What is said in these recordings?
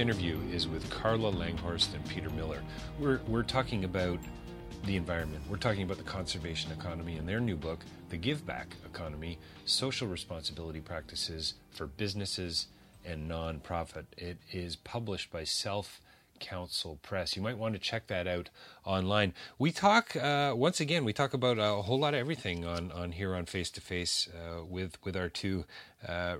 Interview is with Carla Langhorst and Peter Miller. We're we're talking about the environment. We're talking about the conservation economy and their new book, The Give Back Economy: Social Responsibility Practices for Businesses and Nonprofit. It is published by Self Counsel Press. You might want to check that out online. We talk uh, once again. We talk about a whole lot of everything on, on here on Face to Face with with our two uh,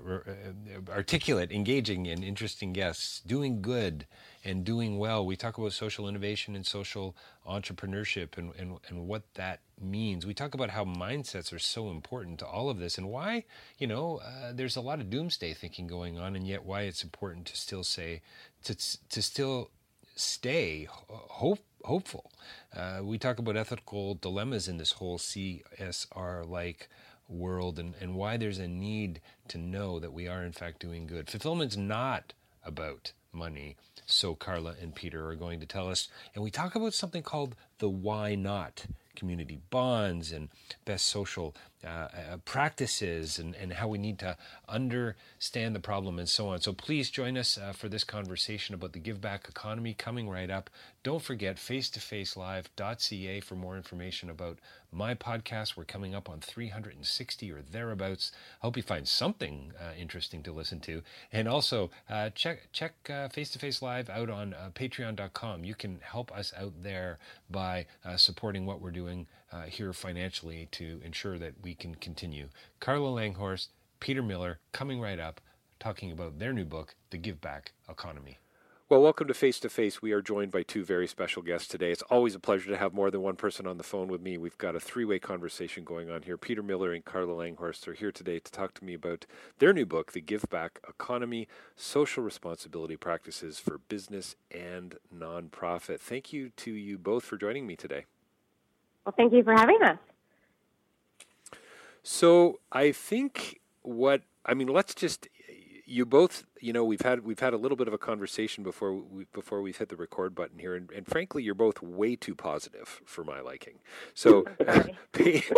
articulate, engaging, and interesting guests. Doing good and doing well. We talk about social innovation and social entrepreneurship and, and, and what that means. We talk about how mindsets are so important to all of this and why, you know, uh, there's a lot of doomsday thinking going on, and yet why it's important to still say, to, to still stay hope, hopeful. Uh, we talk about ethical dilemmas in this whole CSR like world and, and why there's a need to know that we are, in fact, doing good. Fulfillment's not about money. So Carla and Peter are going to tell us. And we talk about something called the why not community bonds and best social uh, uh, practices and, and how we need to understand the problem and so on. So please join us uh, for this conversation about the give back economy coming right up. Don't forget face2facelive.ca for more information about my podcast. We're coming up on 360 or thereabouts. Hope you find something uh, interesting to listen to. And also uh, check check Face to Face Live out on uh, patreon.com. You can help us out there by supporting what we're doing uh, here financially to ensure that we can continue. Carla Langhorst, Peter Miller, coming right up, talking about their new book, The Give Back Economy. Well, welcome to Face to Face. We are joined by two very special guests today. It's always a pleasure to have more than one person on the phone with me. We've got a three way conversation going on here. Peter Miller and Carla Langhorst are here today to talk to me about their new book, The Give Back Economy Social Responsibility Practices for Business and Nonprofit. Thank you to you both for joining me today. Well, thank you for having us. So I think what I mean, let's just you both, you know, we've had we've had a little bit of a conversation before we before we've hit the record button here, and, and frankly, you're both way too positive for my liking. So, page,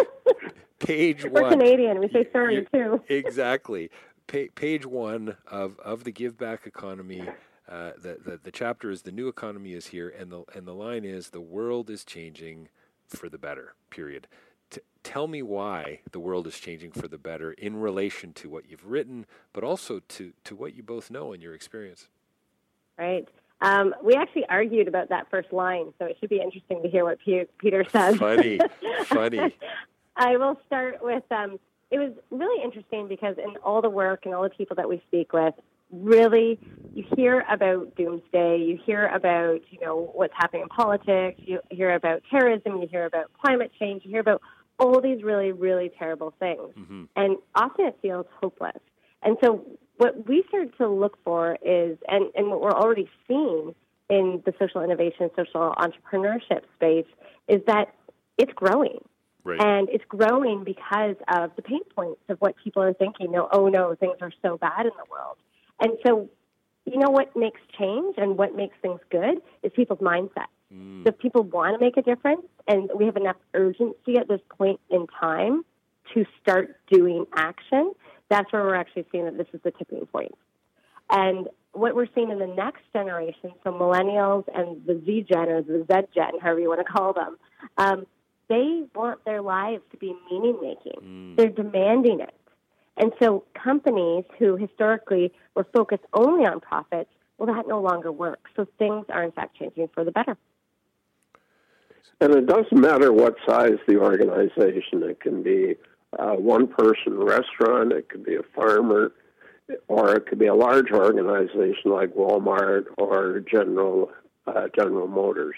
page We're one, Canadian. We say sorry too. exactly. Pa- page one of of the Give Back Economy. Uh, the, the the chapter is the new economy is here, and the and the line is the world is changing for the better, period. T- tell me why the world is changing for the better in relation to what you've written, but also to, to what you both know in your experience. Right. Um, we actually argued about that first line, so it should be interesting to hear what P- Peter says. Funny, funny. I will start with um, it was really interesting because in all the work and all the people that we speak with, really you hear about doomsday, you hear about, you know, what's happening in politics, you hear about terrorism, you hear about climate change, you hear about all these really, really terrible things. Mm-hmm. And often it feels hopeless. And so what we start to look for is, and, and what we're already seeing in the social innovation, social entrepreneurship space, is that it's growing. Right. And it's growing because of the pain points of what people are thinking. No, oh no, things are so bad in the world. And so, you know what makes change and what makes things good is people's mindset. Mm. So if people want to make a difference, and we have enough urgency at this point in time to start doing action, that's where we're actually seeing that this is the tipping point. And what we're seeing in the next generation, so millennials and the Z Gen or the Z Gen, however you want to call them, um, they want their lives to be meaning making. Mm. They're demanding it. And so companies who historically were focused only on profits, well, that no longer works. So things are in fact changing for the better. And it doesn't matter what size the organization. It can be a one person restaurant, it could be a farmer, or it could be a large organization like Walmart or General uh, General Motors.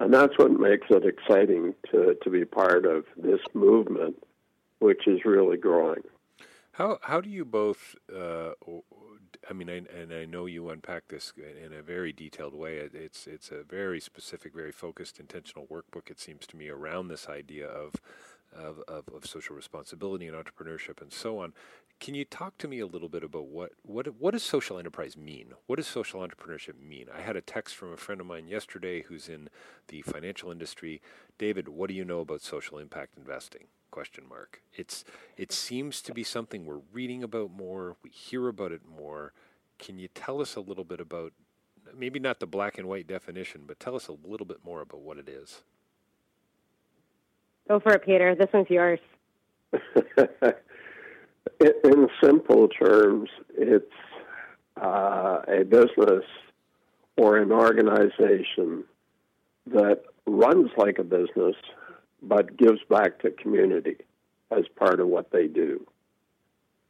And that's what makes it exciting to, to be part of this movement, which is really growing. How how do you both? Uh, I mean, I, and I know you unpack this in a very detailed way. It's it's a very specific, very focused, intentional workbook. It seems to me around this idea of of, of, of, social responsibility and entrepreneurship and so on. Can you talk to me a little bit about what, what, what does social enterprise mean? What does social entrepreneurship mean? I had a text from a friend of mine yesterday who's in the financial industry. David, what do you know about social impact investing? Question mark. It's it seems to be something we're reading about more. We hear about it more. Can you tell us a little bit about maybe not the black and white definition, but tell us a little bit more about what it is? Go for it, Peter. This one's yours. in simple terms, it's uh, a business or an organization that runs like a business but gives back to community as part of what they do.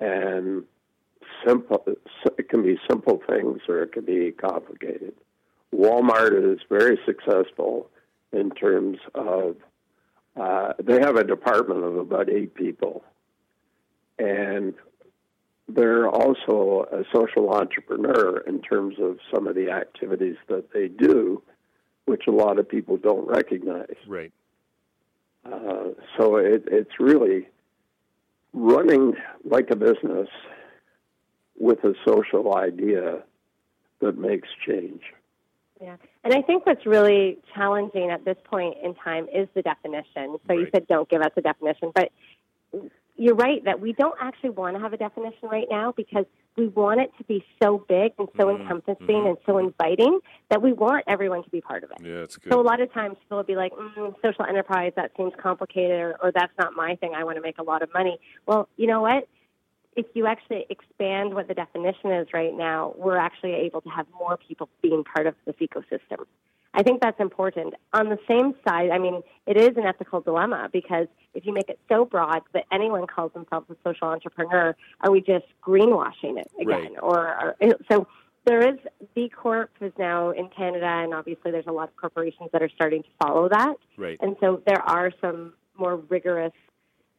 And simple, it can be simple things or it can be complicated. Walmart is very successful in terms of uh, they have a department of about eight people, and they're also a social entrepreneur in terms of some of the activities that they do, which a lot of people don't recognize. Right. Uh, so it, it's really running like a business with a social idea that makes change. Yeah. And I think what's really challenging at this point in time is the definition. So right. you said don't give us a definition, but you're right that we don't actually want to have a definition right now because we want it to be so big and so mm-hmm. encompassing mm-hmm. and so inviting that we want everyone to be part of it. Yeah, it's good. So a lot of times people will be like, mm, social enterprise, that seems complicated, or, or that's not my thing. I want to make a lot of money. Well, you know what? if you actually expand what the definition is right now, we're actually able to have more people being part of this ecosystem. I think that's important. On the same side, I mean, it is an ethical dilemma because if you make it so broad that anyone calls themselves a social entrepreneur, are we just greenwashing it again? Right. Or, or so there is B Corp is now in Canada, and obviously there's a lot of corporations that are starting to follow that. Right. And so there are some more rigorous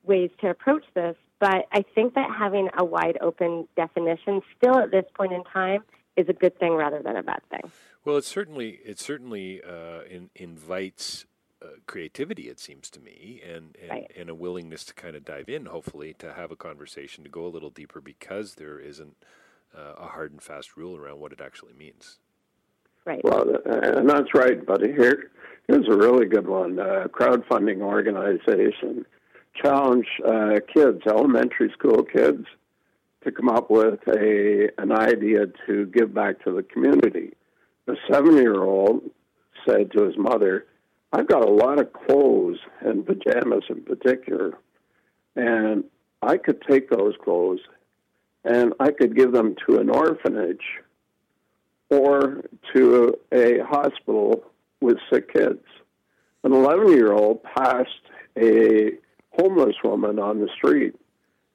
ways to approach this. But I think that having a wide open definition still at this point in time is a good thing rather than a bad thing. Well, it certainly it certainly uh, in, invites uh, creativity. It seems to me, and and, right. and, a willingness to kind of dive in. Hopefully, to have a conversation to go a little deeper because there isn't uh, a hard and fast rule around what it actually means. Right. Well, and that's right. But here, here's a really good one: a crowdfunding organization challenge uh, kids, elementary school kids, to come up with a an idea to give back to the community. The seven year old said to his mother, I've got a lot of clothes and pajamas in particular, and I could take those clothes and I could give them to an orphanage or to a hospital with sick kids. An 11 year old passed a homeless woman on the street.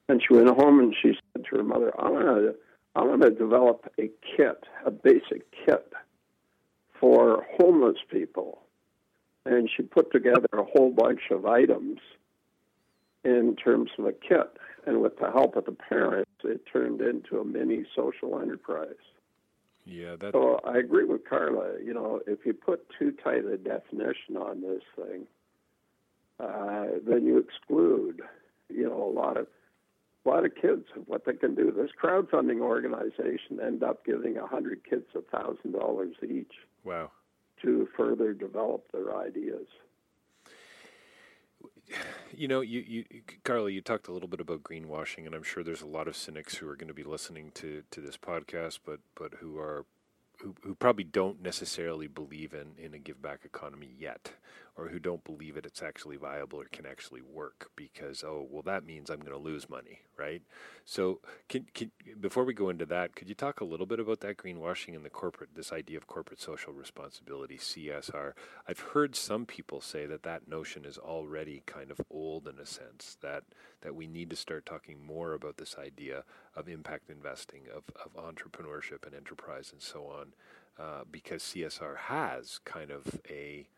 And she went home and she said to her mother, I want to, I want to develop a kit, a basic kit for homeless people. And she put together a whole bunch of items in terms of a kit. And with the help of the parents it turned into a mini social enterprise. Yeah, that. So I agree with Carla. You know, if you put too tight a definition on this thing, uh, then you exclude, you know, a lot of a lot of kids of what they can do. This crowdfunding organization end up giving a hundred kids a thousand dollars each. Wow. To further develop their ideas. You know, you, you, Carla, you talked a little bit about greenwashing, and I'm sure there's a lot of cynics who are going to be listening to, to this podcast, but but who are who, who probably don't necessarily believe in, in a give back economy yet, or who don't believe it it's actually viable or can actually work because oh well that means I'm going to lose money, right? So can, can before we go into that, could you talk a little bit about that greenwashing and the corporate this idea of corporate social responsibility CSR? I've heard some people say that that notion is already kind of old in a sense that that we need to start talking more about this idea of impact investing, of of entrepreneurship and enterprise and so on, uh, because CSR has kind of a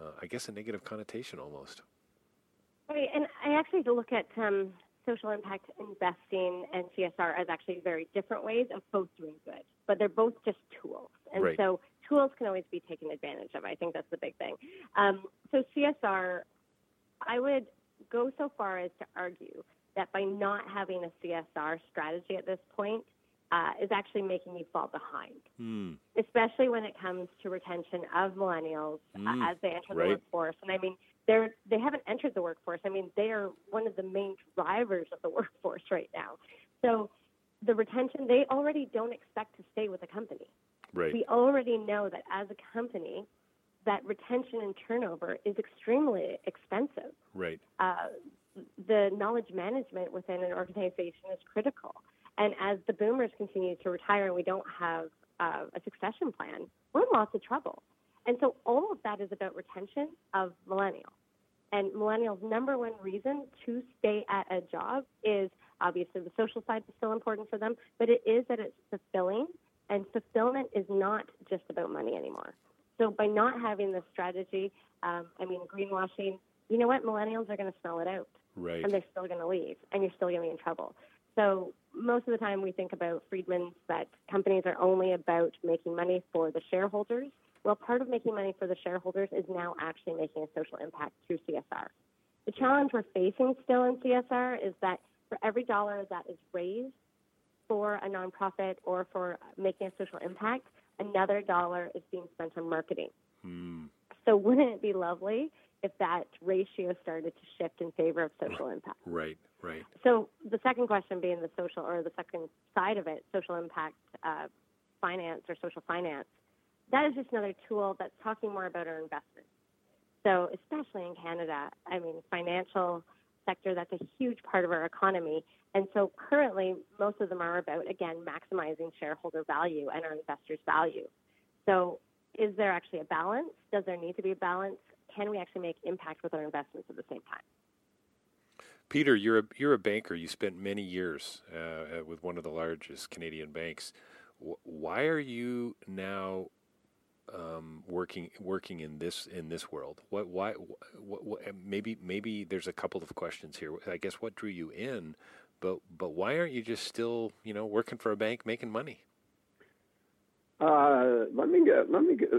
uh, I guess, a negative connotation almost. Right, and I actually look at um, social impact investing and CSR as actually very different ways of both doing good, but they're both just tools. And right. so tools can always be taken advantage of. I think that's the big thing. Um, so CSR, I would go so far as to argue that by not having a CSR strategy at this point, uh, is actually making you fall behind, mm. especially when it comes to retention of millennials mm. uh, as they enter right. the workforce. And I mean, they're they haven't entered the workforce. I mean, they are one of the main drivers of the workforce right now. So the retention, they already don't expect to stay with the company. Right. We already know that as a company, that retention and turnover is extremely expensive. Right. Uh, the knowledge management within an organization is critical. And as the boomers continue to retire and we don't have uh, a succession plan, we're in lots of trouble. And so all of that is about retention of millennials. And millennials' number one reason to stay at a job is obviously the social side is still important for them, but it is that it's fulfilling. And fulfillment is not just about money anymore. So by not having this strategy, um, I mean, greenwashing, you know what? Millennials are going to smell it out. Right. And they're still going to leave, and you're still going to be in trouble. So most of the time we think about Friedman's that companies are only about making money for the shareholders. Well, part of making money for the shareholders is now actually making a social impact through CSR. The challenge we're facing still in CSR is that for every dollar that is raised for a nonprofit or for making a social impact, another dollar is being spent on marketing. Mm. So wouldn't it be lovely if that ratio started to shift in favor of social impact? Right, right. So the second question being the social, or the second side of it, social impact uh, finance or social finance. That is just another tool that's talking more about our investments. So especially in Canada, I mean, financial sector, that's a huge part of our economy. And so currently, most of them are about, again, maximizing shareholder value and our investors' value. So is there actually a balance? Does there need to be a balance? Can we actually make impact with our investments at the same time? Peter, you're a you're a banker. You spent many years uh, with one of the largest Canadian banks. W- why are you now um, working working in this in this world? What why what, what, maybe maybe there's a couple of questions here. I guess what drew you in, but but why aren't you just still you know working for a bank making money? Uh, let me get let me get,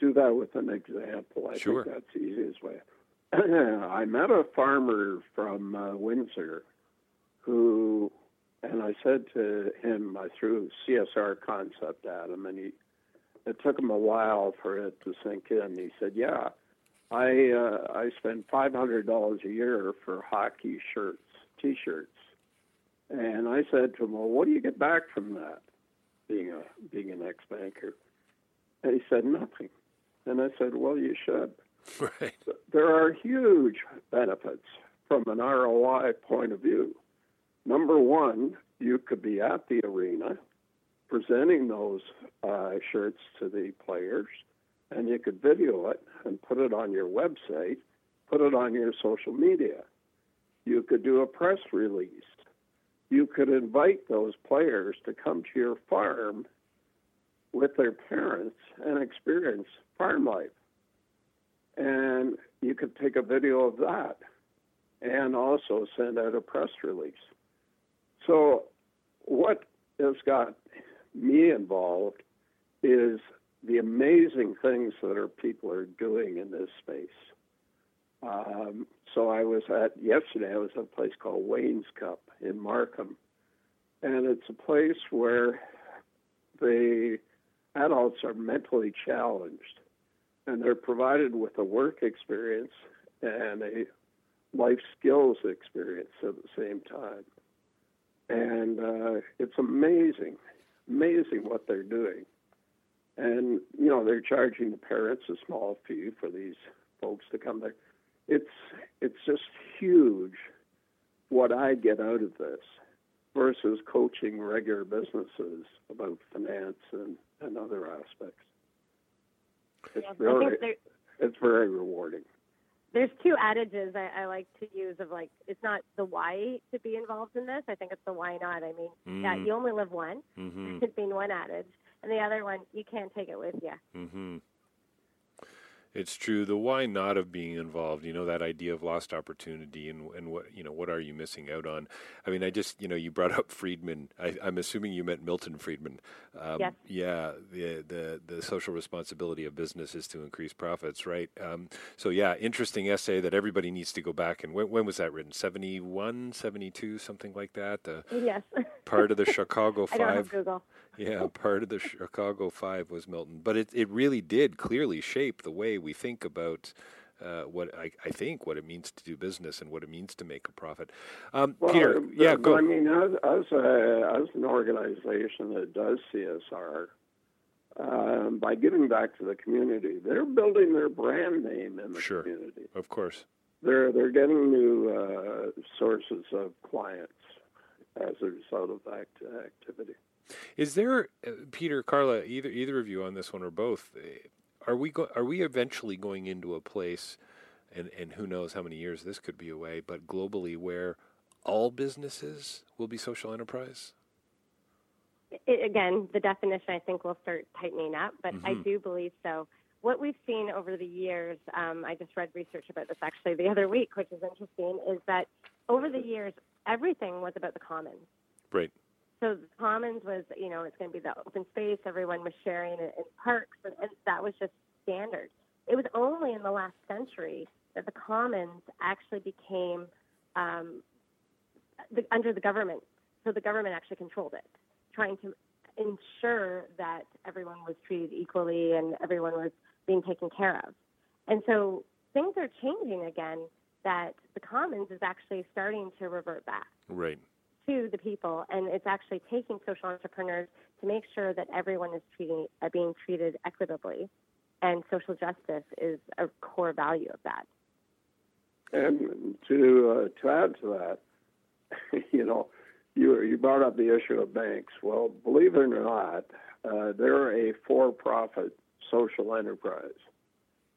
do that with an example. I sure. think that's the easiest way. I met a farmer from uh, Windsor who, and I said to him, I threw CSR concept at him, and he, it took him a while for it to sink in. He said, "Yeah, I uh, I spend five hundred dollars a year for hockey shirts, T-shirts," and I said to him, "Well, what do you get back from that?" Being a being an ex-banker, and he said nothing. And I said, "Well, you should." Right. There are huge benefits from an ROI point of view. Number one, you could be at the arena presenting those uh, shirts to the players, and you could video it and put it on your website, put it on your social media. You could do a press release. You could invite those players to come to your farm with their parents and experience farm life and you could take a video of that and also send out a press release. So what has got me involved is the amazing things that our people are doing in this space. Um, so I was at yesterday. I was at a place called Wayne's Cup in Markham, and it's a place where the adults are mentally challenged, and they're provided with a work experience and a life skills experience at the same time. And uh, it's amazing, amazing what they're doing. And, you know, they're charging the parents a small fee for these folks to come there. It's, it's just huge what I get out of this versus coaching regular businesses about finance and, and other aspects. It's Yeah, very, think it's very rewarding. there's two adages I, I like to use of like it's not the why to be involved in this. I think it's the why not. I mean, yeah, Mm. you only live one. Mm-hmm. It's being one adage, and the other one you can't take it with you. Mm-hmm. It's true. The why not of being involved, you know, that idea of lost opportunity and, and what, you know, what are you missing out on? I mean, I just, you know, you brought up Friedman. I, I'm assuming you meant Milton Friedman. Um, Yes. Yeah. The, the, the social responsibility of business is to increase profits, right? Um, so, yeah, interesting essay that everybody needs to go back. And when, when was that written? 71, 72, something like that? Uh, Yes, part of the Chicago I don't have Five. Yeah, part of the Chicago Five was Milton, but it, it really did clearly shape the way we think about uh, what I, I think what it means to do business and what it means to make a profit. Um, Well, Peter, uh, yeah, but, go. I mean, as as, a, as an organization that does CSR, um, by giving back to the community, they're building their brand name in the Sure. community. of course. They're they're getting new uh, sources of clients as a result of that activity. Is there, uh, Peter, Carla, either either of you on this one or both? uh, Are we go- are we eventually going into a place, and and who knows how many years this could be away, but globally where all businesses will be social enterprise? it, again, the definition I think will start tightening up, but I Mhm. do believe so. What we've seen over the years, um, I just read research about this actually the other week, which is interesting, is that over the years, everything was about the commons. Right. So the commons was, you know, it's going to be the open space. Everyone was sharing it in parks, and, and that was just standard. It was only in the last century that the commons actually became um, the, under the government. So the government actually controlled it, trying to ensure that everyone was treated equally and everyone was being taken care of. And so things are changing again. That the commons is actually starting to revert back Right. To the people, and it's actually taking social entrepreneurs to make sure that everyone is treating, uh, being treated equitably, and social justice is a core value of that. And to uh, to add to that, you know, you you brought up the issue of banks. Well, believe it or not, uh, they're a for-profit social enterprise.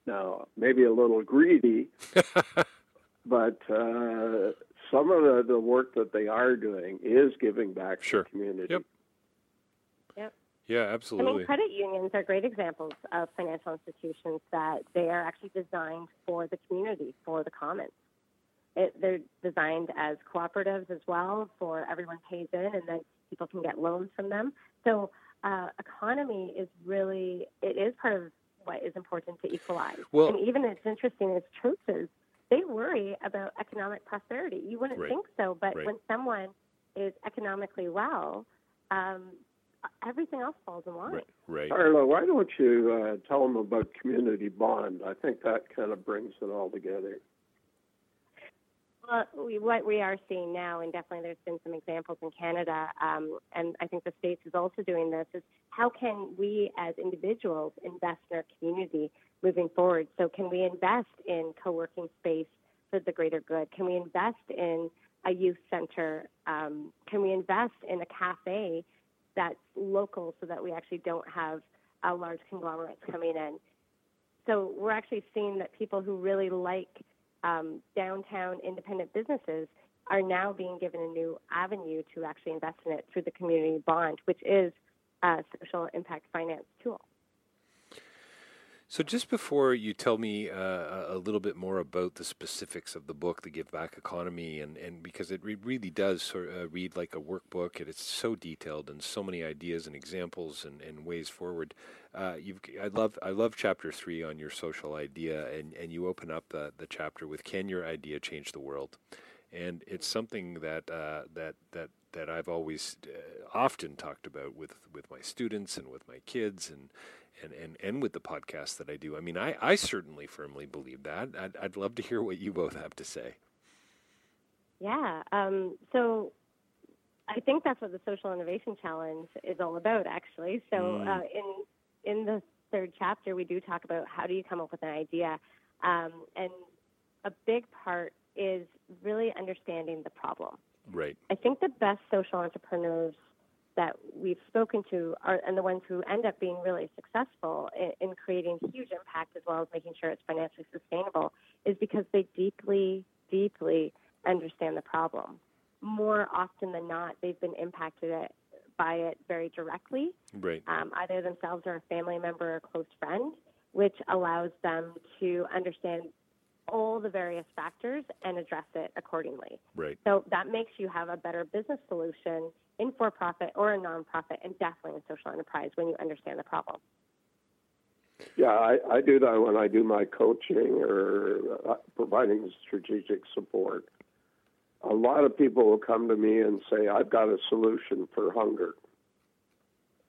Now, maybe a little greedy, but uh, some of the, the work that they are doing is giving back Sure. to the community. Yep. Yep. Yeah, absolutely. I mean, credit unions are great examples of financial institutions that they are actually designed for the community, for the commons. It, they're designed as cooperatives as well, for everyone pays in, and then people can get loans from them. So, uh, economy is really it is part of what is important to equalize. Well- and even it's interesting as churches, they worry about economic prosperity. You wouldn't Right. think so, but Right. when someone is economically well, um, everything else falls in line. Right. Right. Carla, why don't you uh, tell them about Community Bond? I think that kind of brings it all together. Well, we, what we are seeing now, and definitely there's been some examples in Canada, um, and I think the States is also doing this, is how can we as individuals invest in our community moving forward? So, can we invest in co working space for the greater good? Can we invest in a youth center? Um, can we invest in a cafe that's local so that we actually don't have uh, large conglomerates coming in? So, we're actually seeing that people who really like um, downtown independent businesses are now being given a new avenue to actually invest in it through the community bond, which is a social impact finance tool. So, just before you tell me uh, a little bit more about the specifics of the book, The Give Back Economy, and, and because it re- really does sort of uh, read like a workbook, and it's so detailed and so many ideas and examples and, and ways forward. Uh, I love I love chapter three on your social idea, and, and you open up the, the chapter with "Can your idea change the world?" And it's something that uh, that that that I've always uh, often talked about with, with my students and with my kids and and, and, and with the podcast that I do. I mean, I, I certainly firmly believe that. I'd, I'd love to hear what you both have to say. Yeah. Um, so I think that's what the Social Innovation Challenge is all about, actually. So mm. uh, in in the third chapter, we do talk about how do you come up with an idea, um, and a big part is really understanding the problem. Right. I think the best social entrepreneurs that we've spoken to are and the ones who end up being really successful in, in creating huge impact as well as making sure it's financially sustainable is because they deeply, deeply understand the problem. More often than not, they've been impacted by it very directly, right. um, either themselves or a family member or close friend, which allows them to understand all the various factors and address it accordingly. Right. So that makes you have a better business solution in for profit or a nonprofit, and definitely in social enterprise when you understand the problem. Yeah, I, I do that when I do my coaching or uh, providing strategic support. A lot of people will come to me and say, I've got a solution for hunger.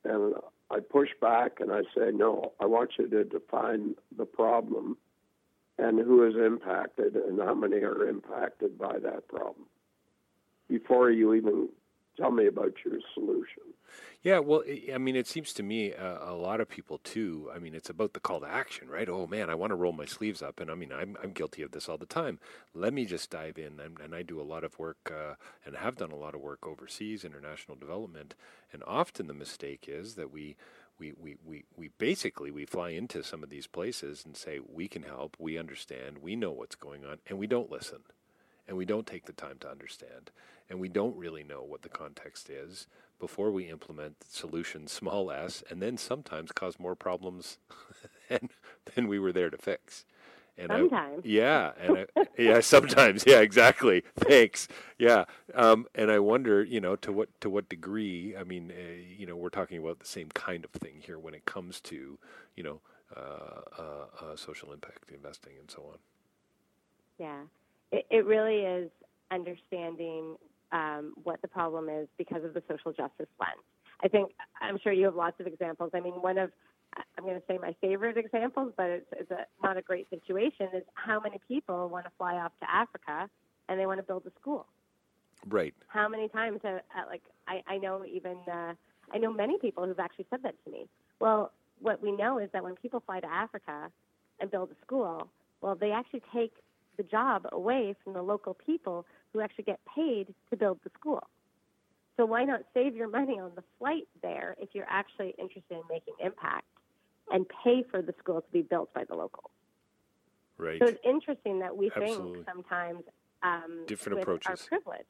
And I push back and I say, no, I want you to define the problem and who is impacted and how many are impacted by that problem before you even tell me about your solution. Yeah, well, I mean, it seems to me uh, a lot of people too. I mean, it's about the call to action, right? Oh man, I want to roll my sleeves up, and I mean, I'm I'm guilty of this all the time. Let me just dive in, and, and I do a lot of work, uh, and have done a lot of work overseas, international development, and often the mistake is that we we, we, we, we basically we fly into some of these places and say we can help we understand we know what's going on and we don't listen. And we don't take the time to understand. And we don't really know what the context is before we implement solutions small s and then sometimes cause more problems than, than we were there to fix and sometimes. I, yeah, and I, yeah, sometimes, yeah, exactly. Thanks. Yeah, um, and I wonder, you know, to what to what degree? I mean, uh, you know, we're talking about the same kind of thing here when it comes to, you know, uh, uh, uh social impact investing and so on. Yeah, it, it really is understanding um, what the problem is because of the social justice lens. I think I'm sure you have lots of examples. I mean, one of I'm going to say my favorite examples, but it's, it's a, not a great situation, is how many people want to fly off to Africa and they want to build a school. Right. How many times, have, uh, like, I, I know even, uh, I know many people who've actually said that to me. Well, what we know is that when people fly to Africa and build a school, well, they actually take the job away from the local people who actually get paid to build the school. So why not save your money on the flight there if you're actually interested in making impact? And pay for the school to be built by the locals. Right. So it's interesting that we Absolutely. think sometimes um, different approaches. Our privilege.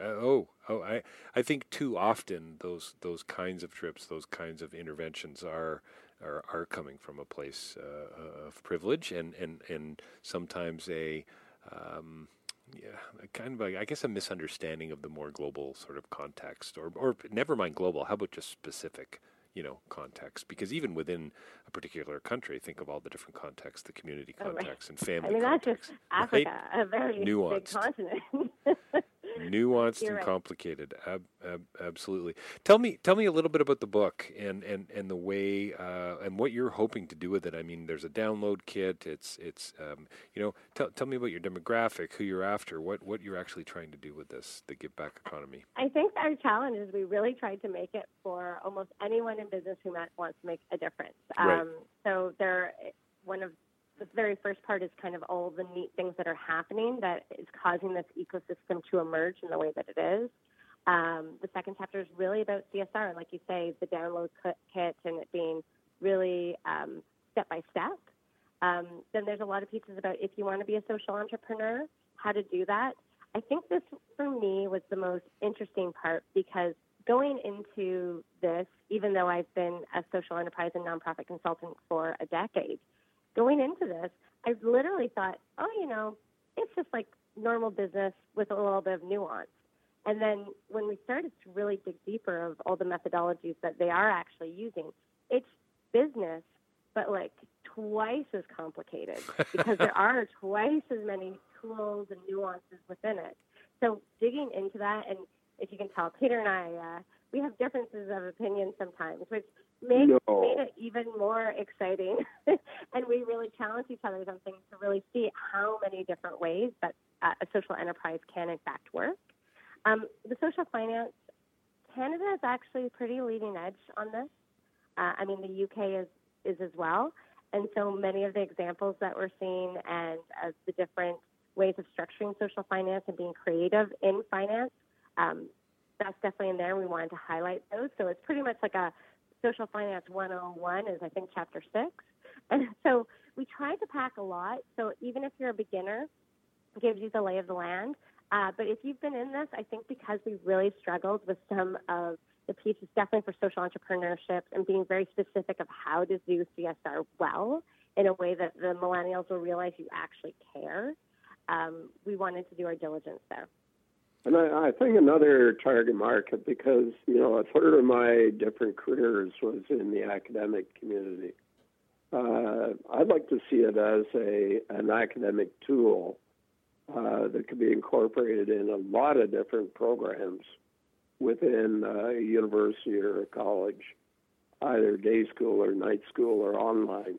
Uh, oh, oh, I, I think too often those those kinds of trips, those kinds of interventions are are, are coming from a place uh, of privilege and, and, and sometimes a um, yeah, kind of a, I guess a misunderstanding of the more global sort of context, or or never mind global. How about just specific? You know context because even within a particular country think of all the different contexts the community context oh, right. and family I mean that's just Africa right? a very nuanced big continent nuanced You're and right. complicated ab, ab, absolutely. Tell me tell me a little bit about the book and and and the way uh, and what you're hoping to do with it. I mean there's a download kit. It's it's um, you know tell, tell me about your demographic who you're after what what you're actually trying to do with this the give back economy. I think our challenge is we really tried to make it for almost anyone in business who wants to make a difference. Right. um, so there one of the very first part is kind of all the neat things that are happening that is causing this ecosystem to emerge in the way that it is. Um, the second chapter is really about CSR, like you say, the download kit and it being really um, step by step. Um, then there's a lot of pieces about if you want to be a social entrepreneur, how to do that. I think this, for me, was the most interesting part because going into this, even though I've been a social enterprise and nonprofit consultant for a decade, going into this, I literally thought, oh, you know, it's just like normal business with a little bit of nuance. And then when we started to really dig deeper of all the methodologies that they are actually using, it's business, but like twice as complicated because there are twice as many tools and nuances within it. So digging into that, and if you can tell, Peter and I, uh, we have differences of opinion sometimes, which made, No. made it even more exciting. and we really challenge each other on things to really see how many different ways that uh, a social enterprise can in fact work. Um, the social finance, Canada is actually pretty leading edge on this. Uh, I mean, the UK is, is as well. And so many of the examples that we're seeing and uh, the different ways of structuring social finance and being creative in finance, um, that's definitely in there. We wanted to highlight those. So it's pretty much like a social finance 101 is I think chapter six. And so we tried to pack a lot. So even if you're a beginner, it gives you the lay of the land. Uh, but if you've been in this, I think because we really struggled with some of the pieces, definitely for social entrepreneurship and being very specific of how to do CSR well in a way that the millennials will realize you actually care. Um, we wanted to do our diligence there. And I, I think another target market, because you know, a third of my different careers was in the academic community. Uh, I'd like to see it as a an academic tool uh, that could be incorporated in a lot of different programs within a university or a college, either day school or night school or online.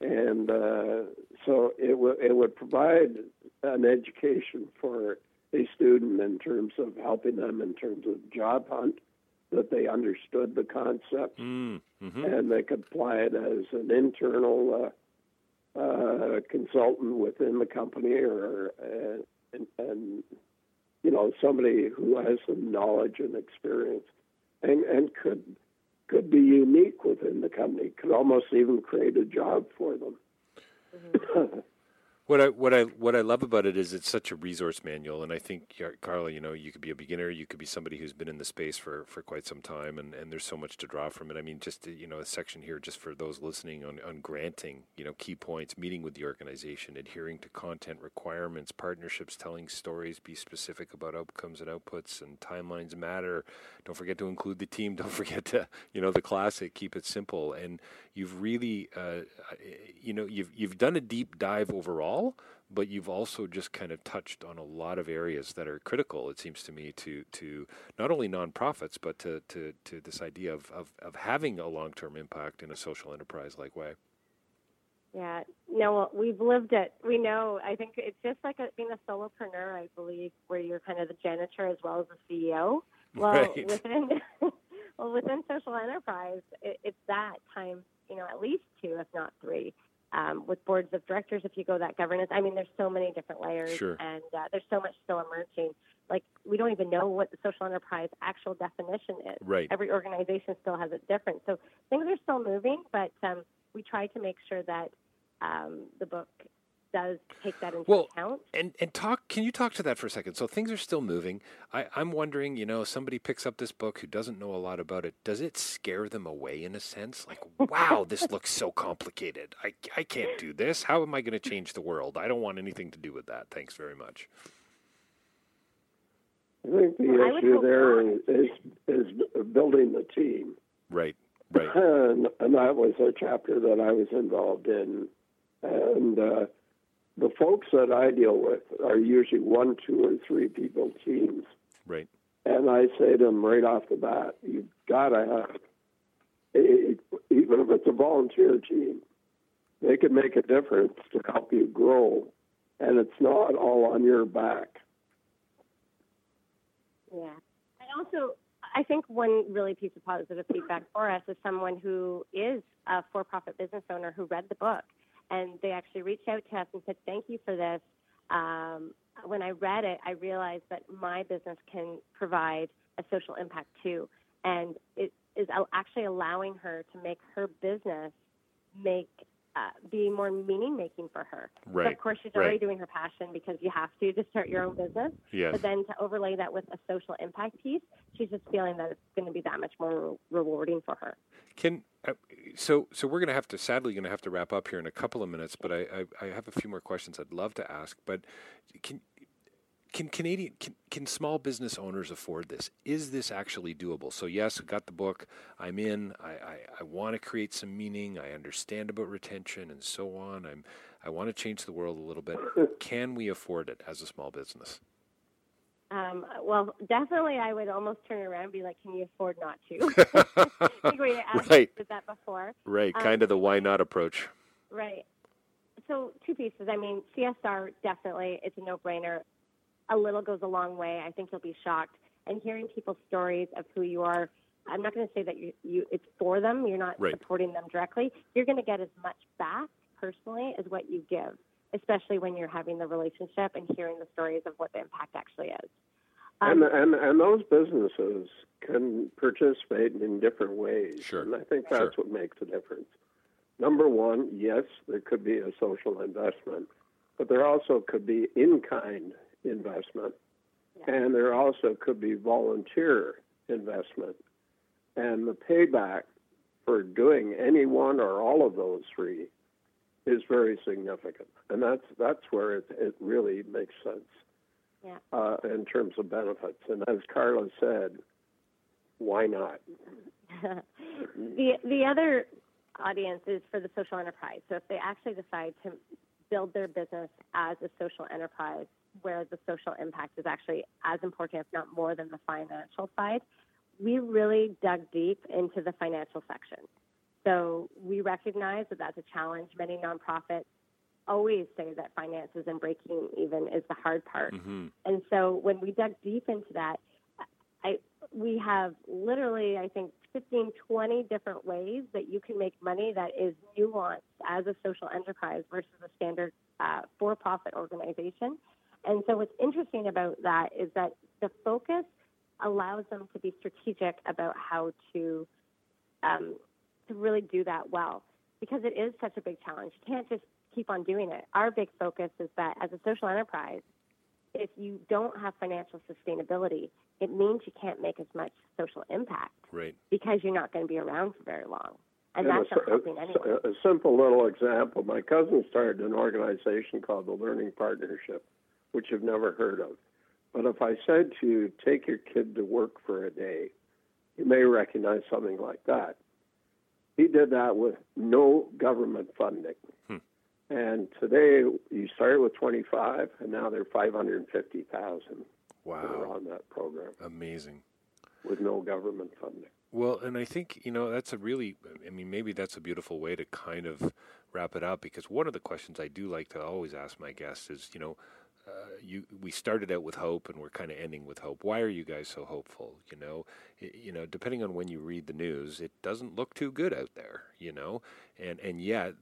And uh, so it, w- it would provide an education for a student in terms of helping them in terms of job hunt, that they understood the concepts Mm, hmm and they could apply it as an internal uh, uh, consultant within the company or uh, and, and you know somebody who has some knowledge and experience and and could could be unique within the company could almost even create a job for them What I what I what I love about it is it's such a resource manual, and I think Carla, you know, you could be a beginner, you could be somebody who's been in the space for, for quite some time, and, and there's so much to draw from it. I mean, just you know, a section here just for those listening on, on granting, you know, key points, meeting with the organization, adhering to content requirements, partnerships, telling stories, be specific about outcomes and outputs, and timelines matter. Don't forget to include the team. Don't forget to you know the classic. Keep it simple, and you've really, uh, you know, you've you've done a deep dive overall but you've also just kind of touched on a lot of areas that are critical, it seems to me, to, to not only nonprofits, but to, to, to this idea of, of, of having a long term impact in a social enterprise like way. Yeah, no, well, we've lived it. We know. I think it's just like a, being a solopreneur, I believe, where you're kind of the janitor as well as the CEO. Well, Right. within well within social enterprise, it, it's that time, you know, at least two, if not three. Um, with boards of directors, if you go that governance, I mean, there's so many different layers, Sure. and uh, there's so much still emerging. Like we don't even know what the social enterprise actual definition is. Right. Every organization still has it different. So things are still moving, but um, we try to make sure that um, the book does take that into Well, account. and and talk. Can you talk to that for a second? So things are still moving. I, I'm wondering, you know, somebody picks up this book who doesn't know a lot about it. Does it scare them away in a sense? Like, wow, this looks so complicated. I I can't do this. How am I going to change the world? I don't want anything to do with that. Thanks very much. I think the Well, issue there is, is, is is building the team Right. Right. and, and that was a chapter that I was involved in. And uh, the folks that I deal with are usually one, two, or three people teams. Right. And I say to them right off the bat, you've got to have, a, even if it's a volunteer team, they can make a difference to help you grow. And it's not all on your back. Yeah. And also, I think one really piece of positive feedback for us is someone who is a for profit business owner who read the book and they actually reached out to us and said, Thank you for this. Um, when I read it, I realized that my business can provide a social impact too. And it is actually allowing her to make her business make uh, be more meaning making for her. Right. So of course, she's already right. doing her passion because you have to to start your own business. Yes. But then to overlay that with a social impact piece, she's just feeling that it's going to be that much more re- rewarding for her. Can Uh, so so we're going to have to sadly going to have to wrap up here in a couple of minutes, but I, I I have a few more questions I'd love to ask. But can can Canadian can, can small business owners afford this? Is this actually doable? So yes, I got the book. I'm in. I, I, I want to create some meaning. I understand about retention and so on. I'm I want to change the world a little bit. Can we afford it as a small business? Um, well, definitely, I would almost turn around and be like, "Can you afford not to?" I think we asked Right. that before. Right, Um, kind of the why not approach. Right. So two pieces. I mean, CSR definitely it's a no-brainer. A little goes a long way. I think you'll be shocked. And hearing people's stories of who you are, I'm not going to say that you, you it's for them. You're not Right. supporting them directly. You're going to get as much back personally as what you give, especially when you're having the relationship and hearing the stories of what the impact actually is. And, Um, and and those businesses can participate in different ways. Sure. And I think that's Sure. what makes a difference. Number one, yes, there could be a social investment, but there also could be in kind investment, and there also could be volunteer investment. And the payback for doing any one or all of those three is very significant. And that's, that's where it, it really makes sense yeah. uh, in terms of benefits. And as Carla said, why not? the the other audience is for the social enterprise. So if they actually decide to build their business as a social enterprise, where the social impact is actually as important, if not more, than the financial side, we really dug deep into the financial section. So we recognize that that's a challenge. Many nonprofits always say that finances and breaking even is the hard part. Mm-hmm. And so when we dug deep into that, I we have literally I think 15, 20 different ways that you can make money that is nuanced as a social enterprise versus a standard uh, for-profit organization. And so what's interesting about that is that the focus allows them to be strategic about how to um, to really do that well because it is such a big challenge. You can't just keep on doing it. Our big focus is that as a social enterprise, if you don't have financial sustainability, it means you can't make as much social impact Right. because you're not going to be around for very long. And, And that's a, not helping uh, anyone. a, uh, a simple little example. My cousin started an organization called the Learning Partnership, which you've never heard of. But if I said to you, take your kid to work for a day, you may recognize something like that. He did that with no government funding. Hmm. And today, you started with 25, and now there are 550,000 that are Wow. on that program Amazing. with no government funding. Well, and I think, you know, that's a really, I mean, maybe that's a beautiful way to kind of wrap it up because one of the questions I do like to always ask my guests is, you know, uh, you we started out with hope and we're kind of ending with hope. Why are you guys so hopeful? You know, I- you know, depending on when you read the news, it doesn't look too good out there. You know, and and yet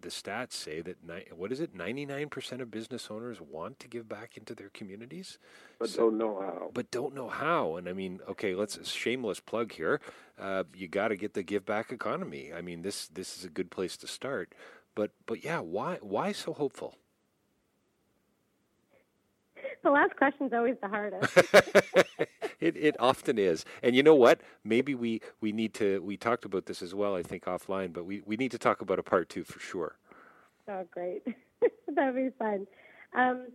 the stats say that ni- what is it? Ninety nine percent of business owners want to give back into their communities But So- don't know how. but don't know how. And I mean, okay, let's shameless plug here. Uh, you got to get the give back economy. I mean, this this is a good place to start. But but yeah, why why so hopeful? The last question's always the hardest. it it often is. And you know what? Maybe we we need to. We talked about this as well. I think offline, but we we need to talk about a part two for sure. Oh, great. That'd be fun. Um,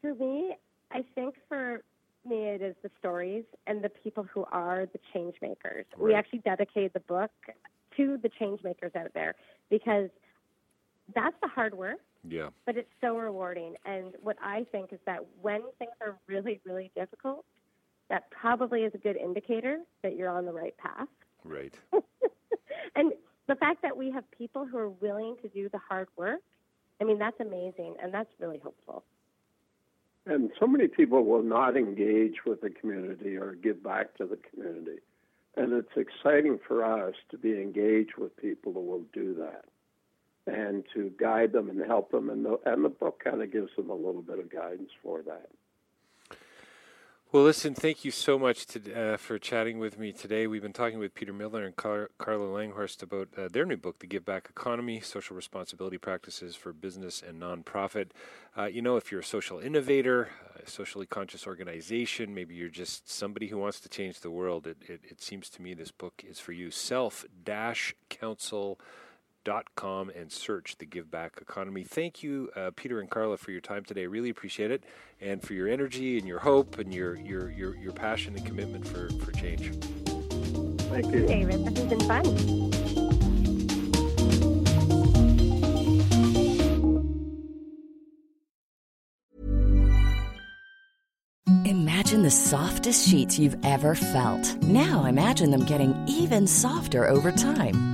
for me, I think for me it is the stories and the people who are the change makers. We actually dedicated the book to the change makers out there because that's the hard work, Yeah. but it's so rewarding. And what I think is that when things are really, really difficult, that probably is a good indicator that you're on the right path. Right. and the fact that we have people who are willing to do the hard work, I mean, that's amazing, and that's really hopeful. And so many people will not engage with the community or give back to the community. And it's exciting for us to be engaged with people who will do that and to guide them and help them. And the, and the book kind of gives them a little bit of guidance for that. Well, listen, thank you so much to, uh, for chatting with me today. We've been talking with Peter Miller and Car- Carla Langhorst about uh, their new book, The Give Back Economy Social Responsibility Practices for Business and Nonprofit. Uh, you know, if you're a social innovator, a socially conscious organization, maybe you're just somebody who wants to change the world, it, it, it seems to me this book is for you. Self Dash Counsel com and search the Give Back Economy. Thank you, uh, Peter and Carla, for your time today. Really appreciate it, and for your energy and your hope and your your your, your passion and commitment for, for change. Thank you, David. This has been fun. Imagine the softest sheets you've ever felt. Now imagine them getting even softer over time.